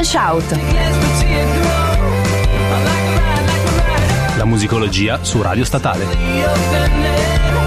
and Shout. La musicologia su Radio Statale.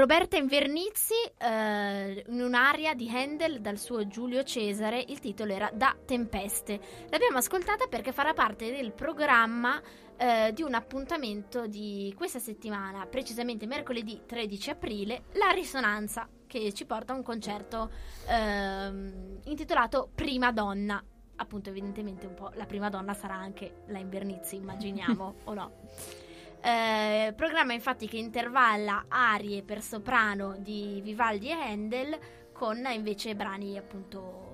Roberta Invernizzi, eh, in un'aria di Handel dal suo Giulio Cesare, il titolo era Da Tempeste. L'abbiamo ascoltata perché farà parte del programma eh, di un appuntamento di questa settimana, precisamente mercoledì 13 aprile, La Risonanza, che ci porta a un concerto eh, intitolato Prima Donna. Appunto, evidentemente un po' la prima donna sarà anche la Invernizzi, immaginiamo, o no? Eh, programma infatti che intervalla arie per soprano di Vivaldi e Handel con invece brani appunto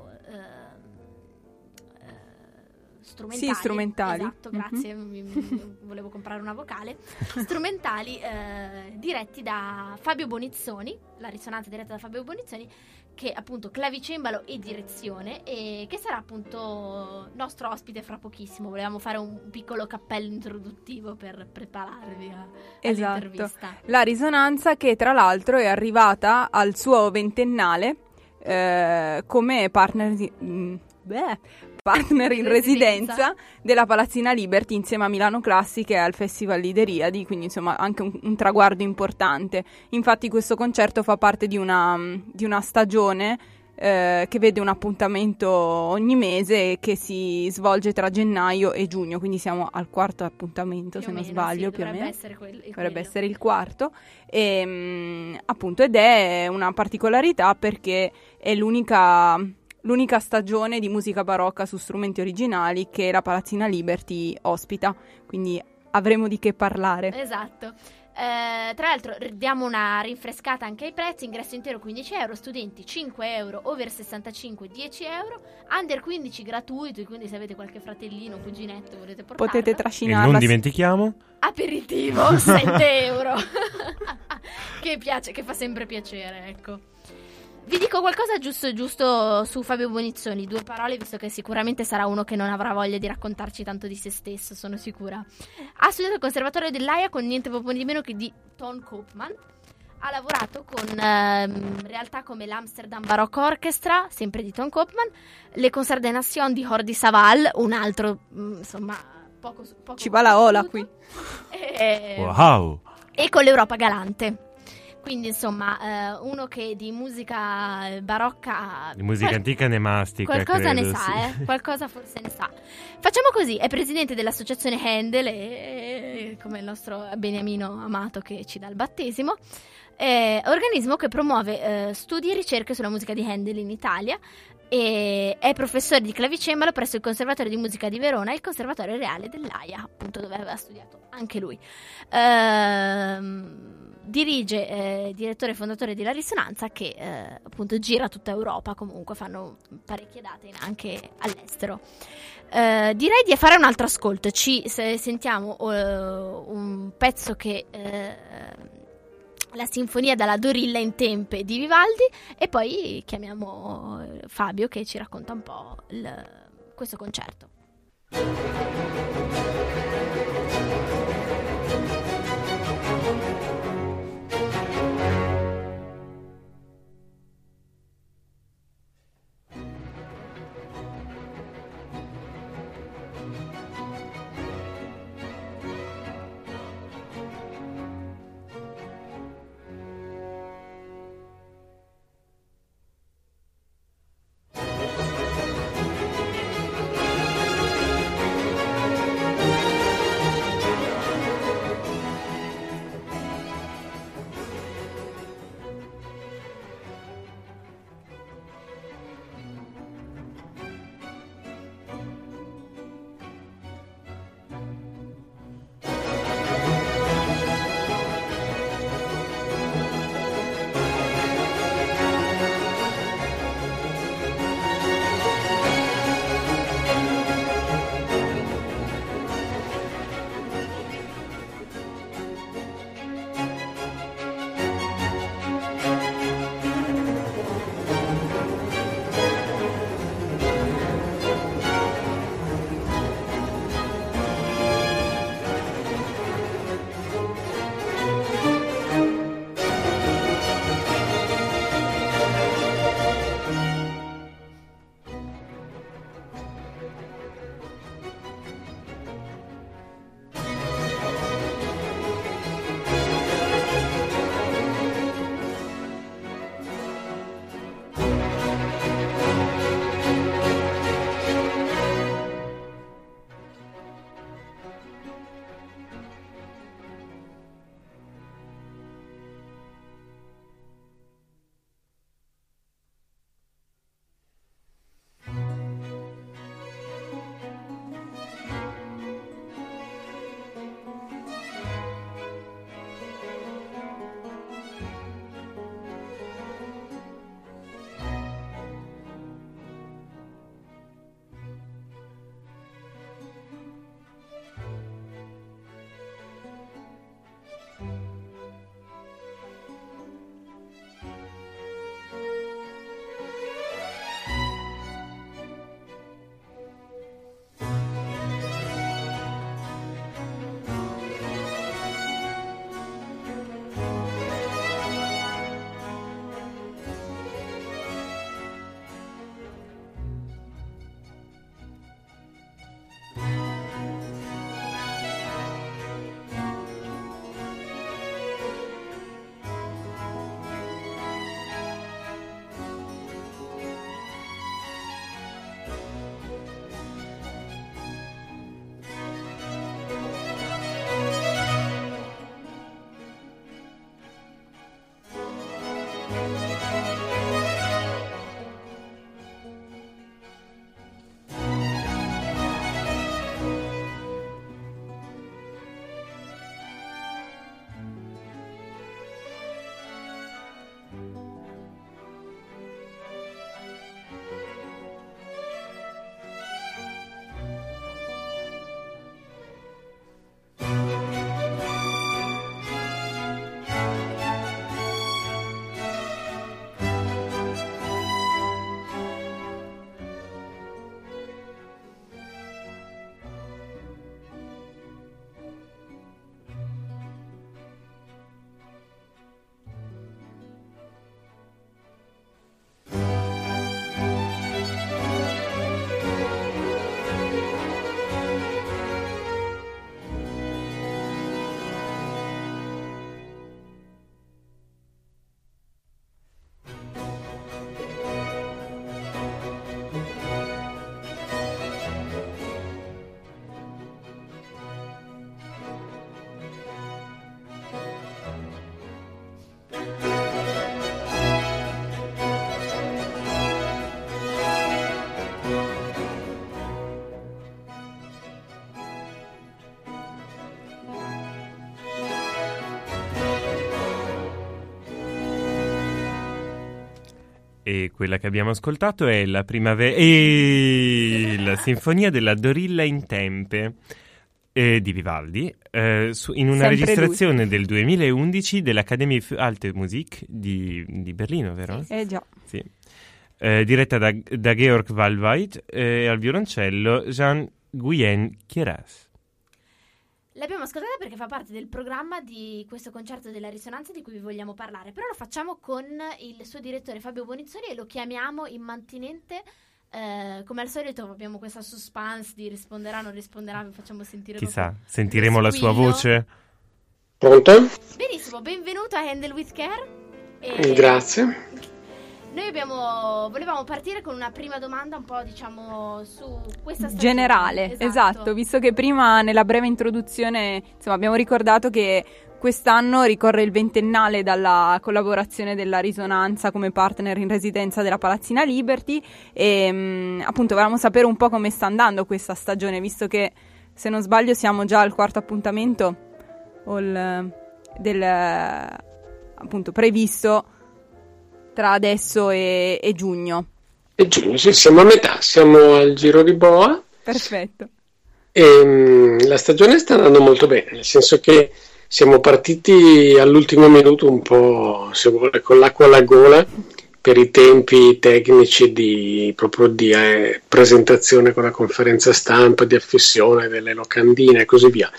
strumentali. Sì, strumentali. Esatto, grazie, mm-hmm. mi, mi, volevo comprare una vocale. strumentali eh, diretti da Fabio Bonizzoni, la risonanza diretta da Fabio Bonizzoni, che è appunto clavicembalo e direzione e che sarà appunto nostro ospite fra pochissimo. Volevamo fare un piccolo cappello introduttivo per prepararvi a, esatto. La risonanza che tra l'altro è arrivata al suo ventennale eh, come partner di, mh, beh, partner in residenza. residenza. della Palazzina Liberty insieme a Milano Classic e al Festival Lideriadi, quindi insomma anche un, un traguardo importante. Infatti questo concerto fa parte di una, di una stagione eh, che vede un appuntamento ogni mese che si svolge tra gennaio e giugno, quindi siamo al quarto appuntamento più se non meno, sbaglio, sì, più o meno. Essere quel, dovrebbe essere il quarto. E, mh, mm, appunto, ed è una particolarità perché è l'unica l'unica stagione di musica barocca su strumenti originali che la Palazzina Liberty ospita, quindi avremo di che parlare. Esatto. Eh, tra l'altro diamo una rinfrescata anche ai prezzi, ingresso intero 15 euro, studenti 5 euro, over 65 10 euro, under 15 gratuito, quindi se avete qualche fratellino, cuginetto volete portarlo. Potete trascinarla. E non dimentichiamo? Aperitivo, 7 euro. che piace, che fa sempre piacere, ecco. Vi dico qualcosa giusto, giusto su Fabio Bonizzoni, due parole, visto che sicuramente sarà uno che non avrà voglia di raccontarci tanto di se stesso, sono sicura. Ha studiato al Conservatorio dell'AIA con niente poco di meno che di Ton Koopman. Ha lavorato con ehm, realtà come l'Amsterdam Baroque Orchestra, sempre di Ton Koopman, le Concert des Nations di Hordi Saval, un altro, mm, insomma, poco, poco Ci va la ola qui. E, wow! E con l'Europa Galante. Quindi, insomma, uh, uno che di musica barocca. Di musica qual- antica ne mastica. Qualcosa credo, ne sa, sì. eh? Qualcosa forse ne sa. Facciamo così: è presidente dell'associazione Handel, e, come il nostro Beniamino amato che ci dà il battesimo. Eh, organismo che promuove eh, studi e ricerche sulla musica di Handel in Italia e è professore di clavicembalo presso il Conservatorio di Musica di Verona e il Conservatorio Reale dell'AIA, appunto dove aveva studiato anche lui. Ehm dirige, eh, direttore e fondatore di La Risonanza, che eh, appunto gira tutta Europa, comunque fanno parecchie date anche all'estero. Eh, direi di fare un altro ascolto, ci sentiamo uh, un pezzo che... Uh, la sinfonia dalla Dorilla in Tempe di Vivaldi e poi chiamiamo Fabio che ci racconta un po' il, questo concerto. E quella che abbiamo ascoltato è la primavera e la sinfonia della Dorilla in Tempe eh, di Vivaldi, eh, su, in una Sempre registrazione lui. del 2011 dell'Académie für Alte Musik di, di Berlino, vero? Eh già. Sì. Eh, diretta da, da Georg Wallweit e al violoncello Jean-Guyen Quieras. L'abbiamo ascoltata perché fa parte del programma di questo concerto della risonanza di cui vi vogliamo parlare, però lo facciamo con il suo direttore Fabio Bonizzoni e lo chiamiamo immantinente. Eh, come al solito abbiamo questa suspense di risponderà o non risponderà, vi facciamo sentire Chissà, sentiremo la sua voce. Pronto? Benissimo, benvenuto a Handle with Care. E Grazie. Noi abbiamo, volevamo partire con una prima domanda un po' diciamo su questa stagione. Generale, esatto. visto che prima nella breve introduzione insomma, abbiamo ricordato che quest'anno ricorre il ventennale dalla collaborazione della Risonanza come partner in residenza della Palazzina Liberty e mh, appunto volevamo sapere un po' come sta andando questa stagione, visto che se non sbaglio siamo già al quarto appuntamento il- del appunto previsto tra adesso e, e giugno. E giugno, sì, siamo a metà, siamo al giro di boa Perfetto. e mm, la stagione sta andando molto bene, nel senso che siamo partiti all'ultimo minuto un po', se vuole, con l'acqua alla gola per i tempi tecnici di, proprio di eh, presentazione con la conferenza stampa, di affissione delle locandine e così via.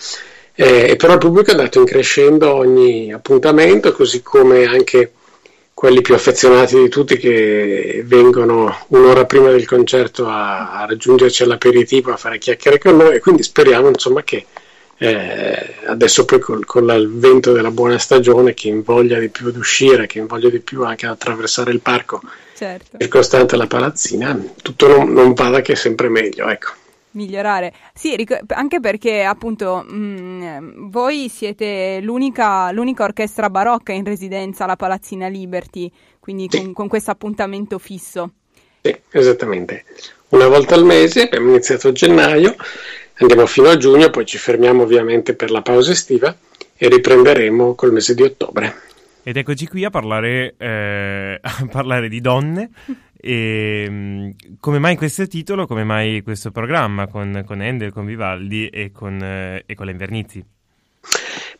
Eh, però il pubblico è andato in crescendo ogni appuntamento, così come anche quelli più affezionati di tutti che vengono un'ora prima del concerto a, a raggiungerci all'aperitivo a fare chiacchiere con noi e quindi speriamo insomma che eh, adesso poi col, con il vento della buona stagione chi invoglia di più ad uscire, chi invoglia di più anche ad attraversare il parco Certo. circostante la palazzina, tutto non, non vada che sempre meglio, ecco. Migliorare. Sì, ric- anche perché appunto mh, voi siete l'unica, l'unica orchestra barocca in residenza alla Palazzina Liberty, quindi Sì. con, con questo appuntamento fisso. Sì, esattamente. Una volta al mese, abbiamo iniziato a gennaio, andiamo fino a giugno, poi ci fermiamo ovviamente per la pausa estiva e riprenderemo col mese di ottobre. Ed eccoci qui a parlare, eh, a parlare di donne. E mm, come mai questo titolo? Come mai questo programma con, con Handel, con Vivaldi e con, eh, e con la Invernizzi?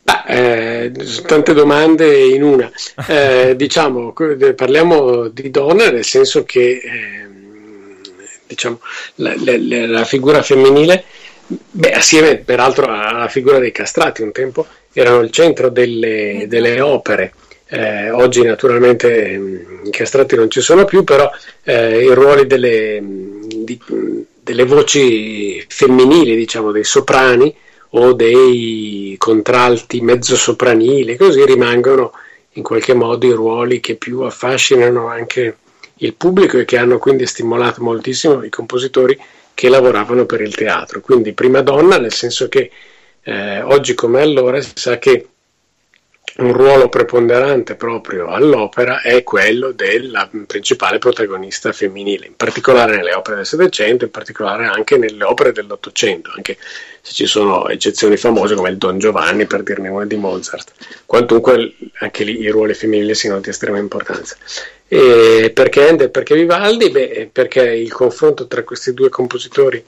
Bah, eh, tante domande in una. Eh, diciamo, parliamo di donna nel senso che ehm, diciamo, la, la- la figura femminile, beh, assieme peraltro alla figura dei castrati, un tempo erano il centro delle, delle opere. Eh, oggi naturalmente mh, i castrati non ci sono più, però eh, i ruoli delle, mh, di- mh, delle voci femminili, diciamo, dei soprani, o dei contralti mezzo sopranili, così rimangono in qualche modo i ruoli che più affascinano anche il pubblico e che hanno quindi stimolato moltissimo i compositori che lavoravano per il teatro. Quindi prima donna, nel senso che eh, oggi come allora si sa che un ruolo preponderante proprio all'opera è quello della principale protagonista femminile, in particolare nelle opere del Settecento, in particolare anche nelle opere dell'Ottocento, anche se ci sono eccezioni famose come il Don Giovanni, per dirne una di Mozart. Quantunque anche lì i ruoli femminili siano di estrema importanza. E perché? Perché Vivaldi? Beh, perché il confronto tra questi due compositori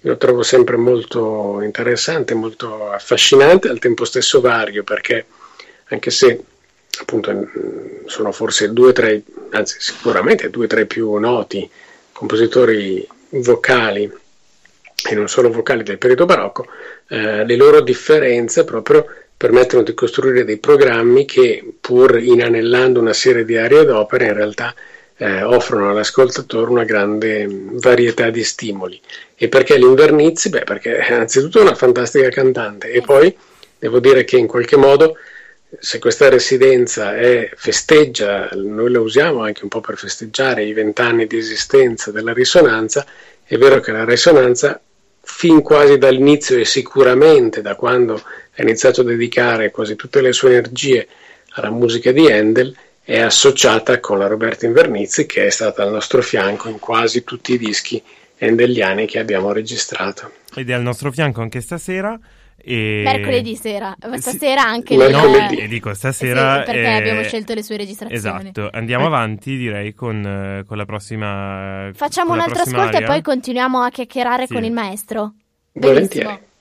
lo trovo sempre molto interessante, molto affascinante, al tempo stesso vario, perché anche se appunto sono forse due tra i, anzi sicuramente due tra i più noti compositori vocali e non solo vocali del periodo barocco, eh, le loro differenze proprio permettono di costruire dei programmi che pur inanellando una serie di aree d'opera in realtà eh, offrono all'ascoltatore una grande varietà di stimoli. E perché l'Invernizzi? Beh, perché anzitutto è una fantastica cantante e poi devo dire che in qualche modo se questa residenza è, festeggia, noi la usiamo anche un po' per festeggiare i vent'anni di esistenza della risonanza, è vero che la risonanza fin quasi dall'inizio e sicuramente da quando ha iniziato a dedicare quasi tutte le sue energie alla musica di Handel, è associata con la Roberta Invernizzi che è stata al nostro fianco in quasi tutti i dischi handeliani che abbiamo registrato. Ed è al nostro fianco anche stasera. E... Mercoledì sera, stasera sì. anche Mercoledì. No, dico stasera sì, perché eh... abbiamo scelto le sue registrazioni. Esatto, andiamo avanti direi con, con la prossima. Facciamo un altro ascolto aria. e poi continuiamo a chiacchierare sì. con il maestro. Volentieri.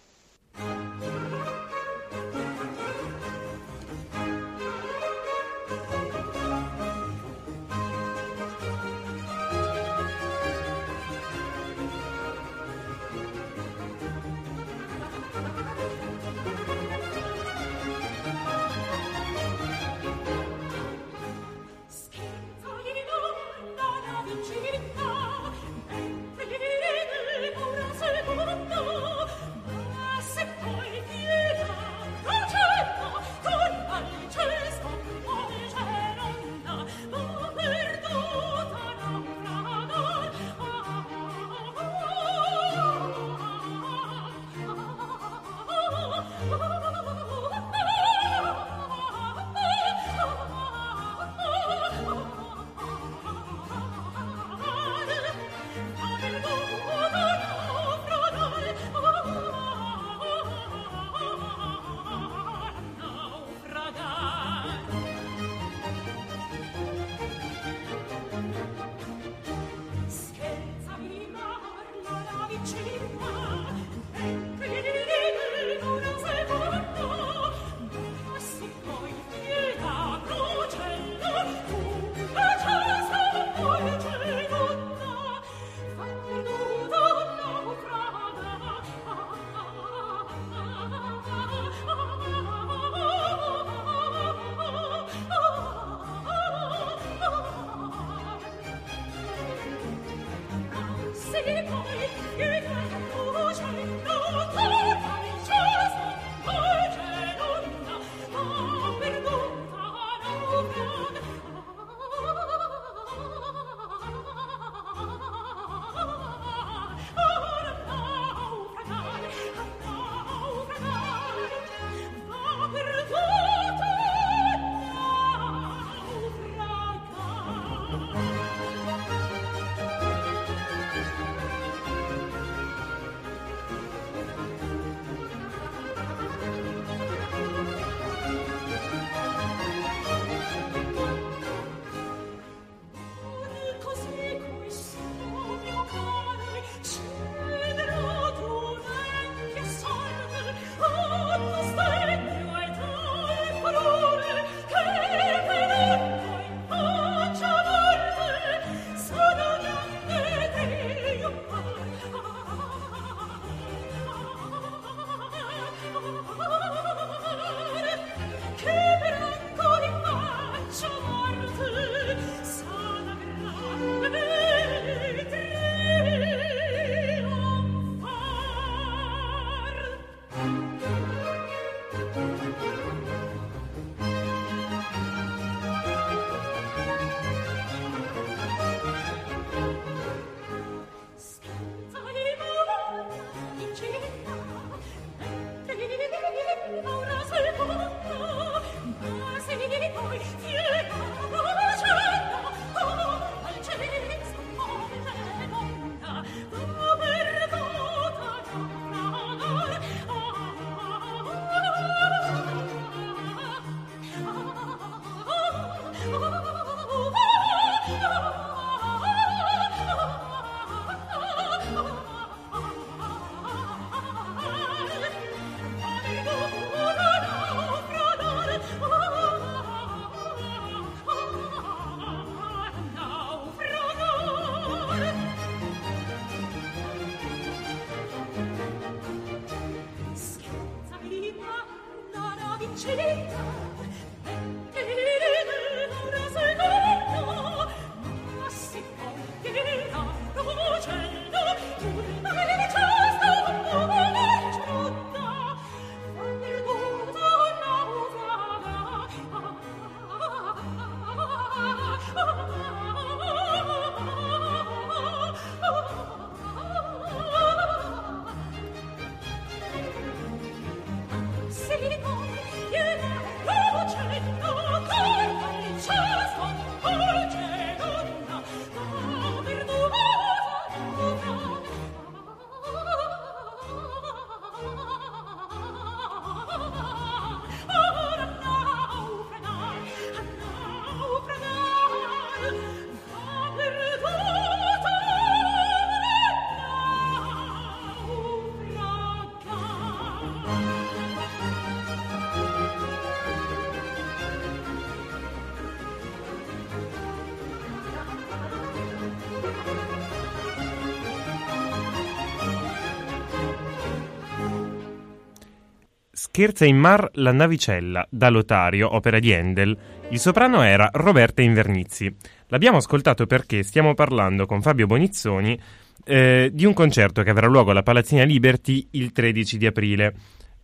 Scherza in mar la navicella, da Lotario, opera di Handel. Il soprano era Roberta Invernizzi. L'abbiamo ascoltato perché stiamo parlando con Fabio Bonizzoni eh, di un concerto che avrà luogo alla Palazzina Liberty il 13 di aprile.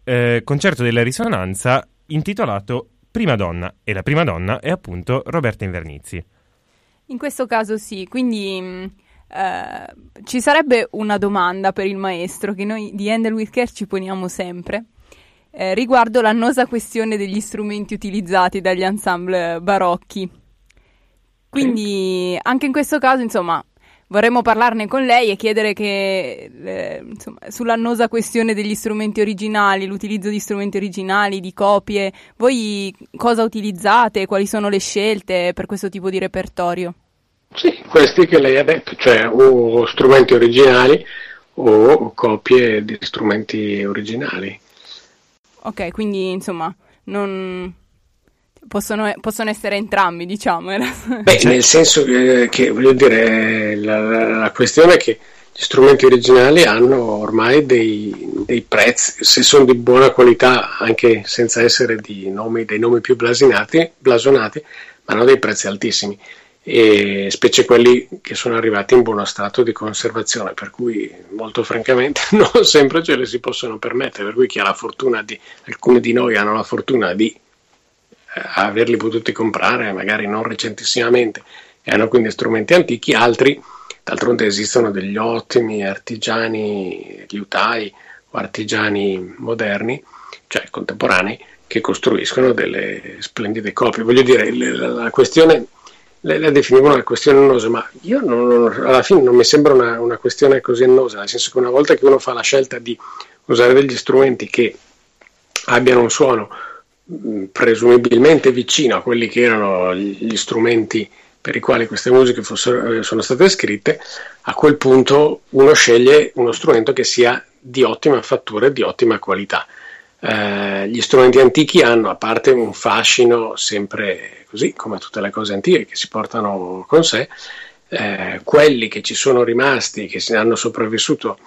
Eh, concerto della risonanza intitolato Prima donna e la prima donna è appunto Roberta Invernizzi. In questo caso sì, quindi mm, eh, ci sarebbe una domanda per il maestro che noi di Handel with Care ci poniamo sempre eh, riguardo l'annosa questione degli strumenti utilizzati dagli ensemble barocchi. Quindi anche in questo caso, insomma, vorremmo parlarne con lei e chiedere che, eh, insomma, sull'annosa questione degli strumenti originali, l'utilizzo di strumenti originali, di copie, voi cosa utilizzate, quali sono le scelte per questo tipo di repertorio? Sì, questi che lei ha detto, cioè o strumenti originali o copie di strumenti originali. Ok, quindi insomma, non, Possono, possono, essere entrambi, diciamo. Beh, nel senso che, che voglio dire, la, la, questione è che gli strumenti originali hanno ormai dei, dei, prezzi, se sono di buona qualità, anche senza essere di nomi, dei nomi più blasonati, blasonati, ma hanno dei prezzi altissimi, specie quelli che sono arrivati in buono stato di conservazione, per cui molto francamente non sempre ce le si possono permettere, per cui chi ha la fortuna di, alcuni di noi hanno la fortuna di averli potuti comprare magari non recentissimamente e hanno quindi strumenti antichi, altri d'altronde esistono degli ottimi artigiani liutai o artigiani moderni, cioè contemporanei, che costruiscono delle splendide copie. Voglio dire, la questione, lei la definiva una questione annosa, ma io non, alla fine non mi sembra una, una questione così annosa, nel senso che una volta che uno fa la scelta di usare degli strumenti che abbiano un suono Mm, presumibilmente vicino a quelli che erano gli strumenti per i quali queste musiche fossero, eh, sono state scritte, a quel punto uno sceglie uno strumento che sia di ottima fattura e di ottima qualità. Eh, gli strumenti antichi hanno, a parte un fascino sempre così, come tutte le cose antiche che si portano con sé, eh, quelli che ci sono rimasti, che hanno sopravvissuto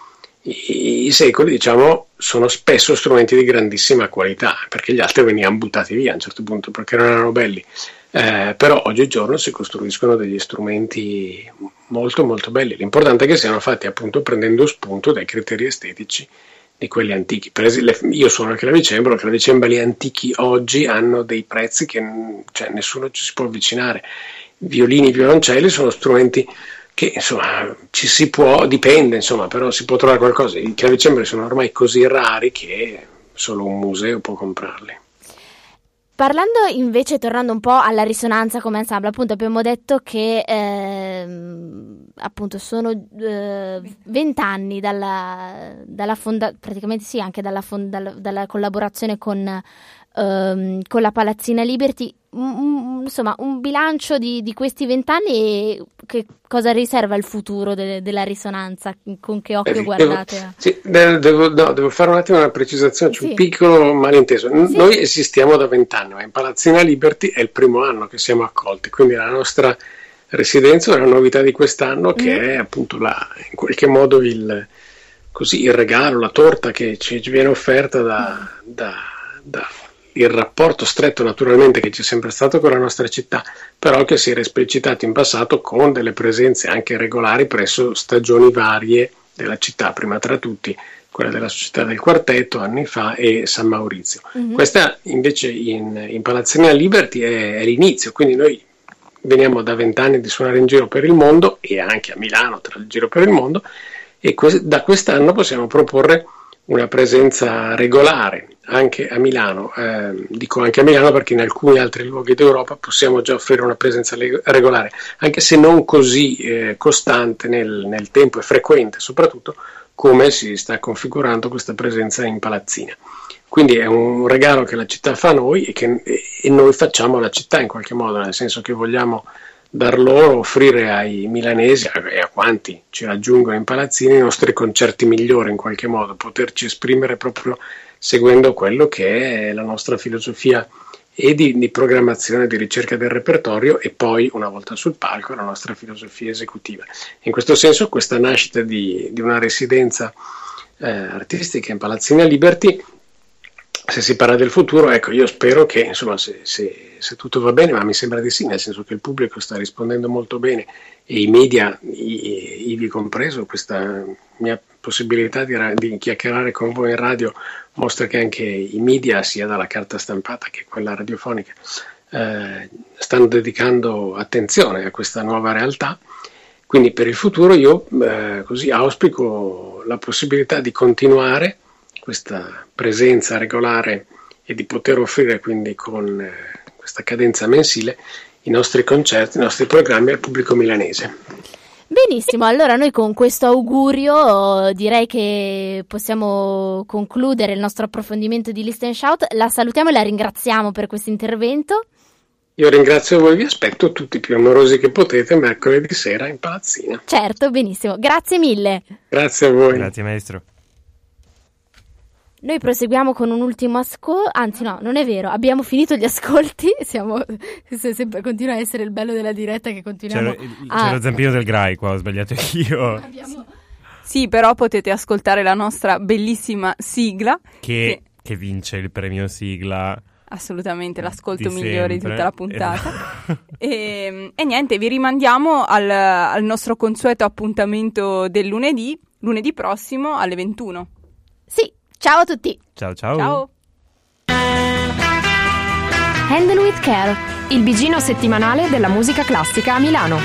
i, i secoli, diciamo, sono spesso strumenti di grandissima qualità, perché gli altri venivano buttati via a un certo punto perché non erano belli. Eh, però oggigiorno si costruiscono degli strumenti molto molto belli. L'importante è che siano fatti appunto prendendo spunto dai criteri estetici di quelli antichi. Per esempio, io sono il clavicembalo, i clavicembali antichi oggi hanno dei prezzi che cioè, nessuno ci si può avvicinare. Violini, violoncelli sono strumenti che insomma ci si può, dipende insomma, però si può trovare qualcosa. I clavicembali sono ormai così rari che solo un museo può comprarli. Parlando invece, tornando un po' alla risonanza come ensemble, appunto abbiamo detto che eh, appunto sono eh, vent'anni dalla, dalla fonda- praticamente sì, anche dalla, fonda- dalla collaborazione con ehm, con la Palazzina Liberty, un, insomma un bilancio di, di questi vent'anni e che cosa riserva il futuro de, della risonanza, con che occhio eh, guardate? Devo, sì, devo, no, devo, fare un attimo una precisazione, cioè sì. un piccolo malinteso. Sì. Noi esistiamo da vent'anni, ma in Palazzina Liberty è il primo anno che siamo accolti, quindi la nostra residenza è una novità di quest'anno che mm. è appunto la, in qualche modo il, così, il regalo, la torta che ci, viene offerta da, da, da il rapporto stretto naturalmente che c'è sempre stato con la nostra città, però che si era esplicitato in passato con delle presenze anche regolari presso stagioni varie della città, prima tra tutti quella della Società del Quartetto anni fa e San Maurizio. Mm-hmm. Questa invece in, in Palazzina Liberty è, è l'inizio, quindi noi veniamo da vent'anni di suonare in giro per il mondo e anche a Milano tra il giro per il mondo e que- da quest'anno possiamo proporre una presenza regolare anche a Milano. Eh, dico anche a Milano perché in alcuni altri luoghi d'Europa possiamo già offrire una presenza regolare, anche se non così eh, costante nel, nel, tempo e frequente soprattutto come si sta configurando questa presenza in palazzina. Quindi è un regalo che la città fa a noi e che e noi facciamo alla città in qualche modo, nel senso che vogliamo dar loro, offrire ai milanesi e a quanti ci raggiungono in palazzini i nostri concerti migliori in qualche modo, poterci esprimere proprio seguendo quello che è la nostra filosofia e di, di programmazione di ricerca del repertorio e poi una volta sul palco la nostra filosofia esecutiva. In questo senso questa nascita di, di una residenza eh, artistica in Palazzina Liberty se si parla del futuro, ecco, io spero che, insomma, se, se, se, tutto va bene, ma mi sembra di sì, nel senso che il pubblico sta rispondendo molto bene e i media, ivi compreso, questa mia possibilità di, di, chiacchierare con voi in radio mostra che anche i media, sia dalla carta stampata che quella radiofonica, eh, stanno dedicando attenzione a questa nuova realtà. Quindi per il futuro io eh, così auspico la possibilità di continuare questa presenza regolare e di poter offrire quindi con eh, questa cadenza mensile i nostri concerti, i nostri programmi al pubblico milanese. Benissimo, allora noi con questo augurio direi che possiamo concludere il nostro approfondimento di Listen Shout. La salutiamo e la ringraziamo per questo intervento. Io ringrazio voi, vi aspetto tutti più amorosi che potete mercoledì sera in palazzina. Certo, benissimo. Grazie mille. Grazie a voi. Grazie maestro. Noi proseguiamo con un ultimo ascolto, anzi no, non è vero, abbiamo finito gli ascolti, siamo, sempre, continua a essere il bello della diretta che continuiamo c'è, a... C'è lo zampino del Grai qua, ho sbagliato io. Abbiamo... Sì, però potete ascoltare la nostra bellissima sigla. Che, che... che vince il premio sigla. Assolutamente, l'ascolto di migliore sempre. di tutta la puntata. e, ehm, e, niente, vi rimandiamo al, al nostro consueto appuntamento del lunedì, lunedì prossimo alle 21. Sì, Ciao a tutti. Ciao ciao. Ciao. Handle with Care, il bigino settimanale della musica classica a Milano.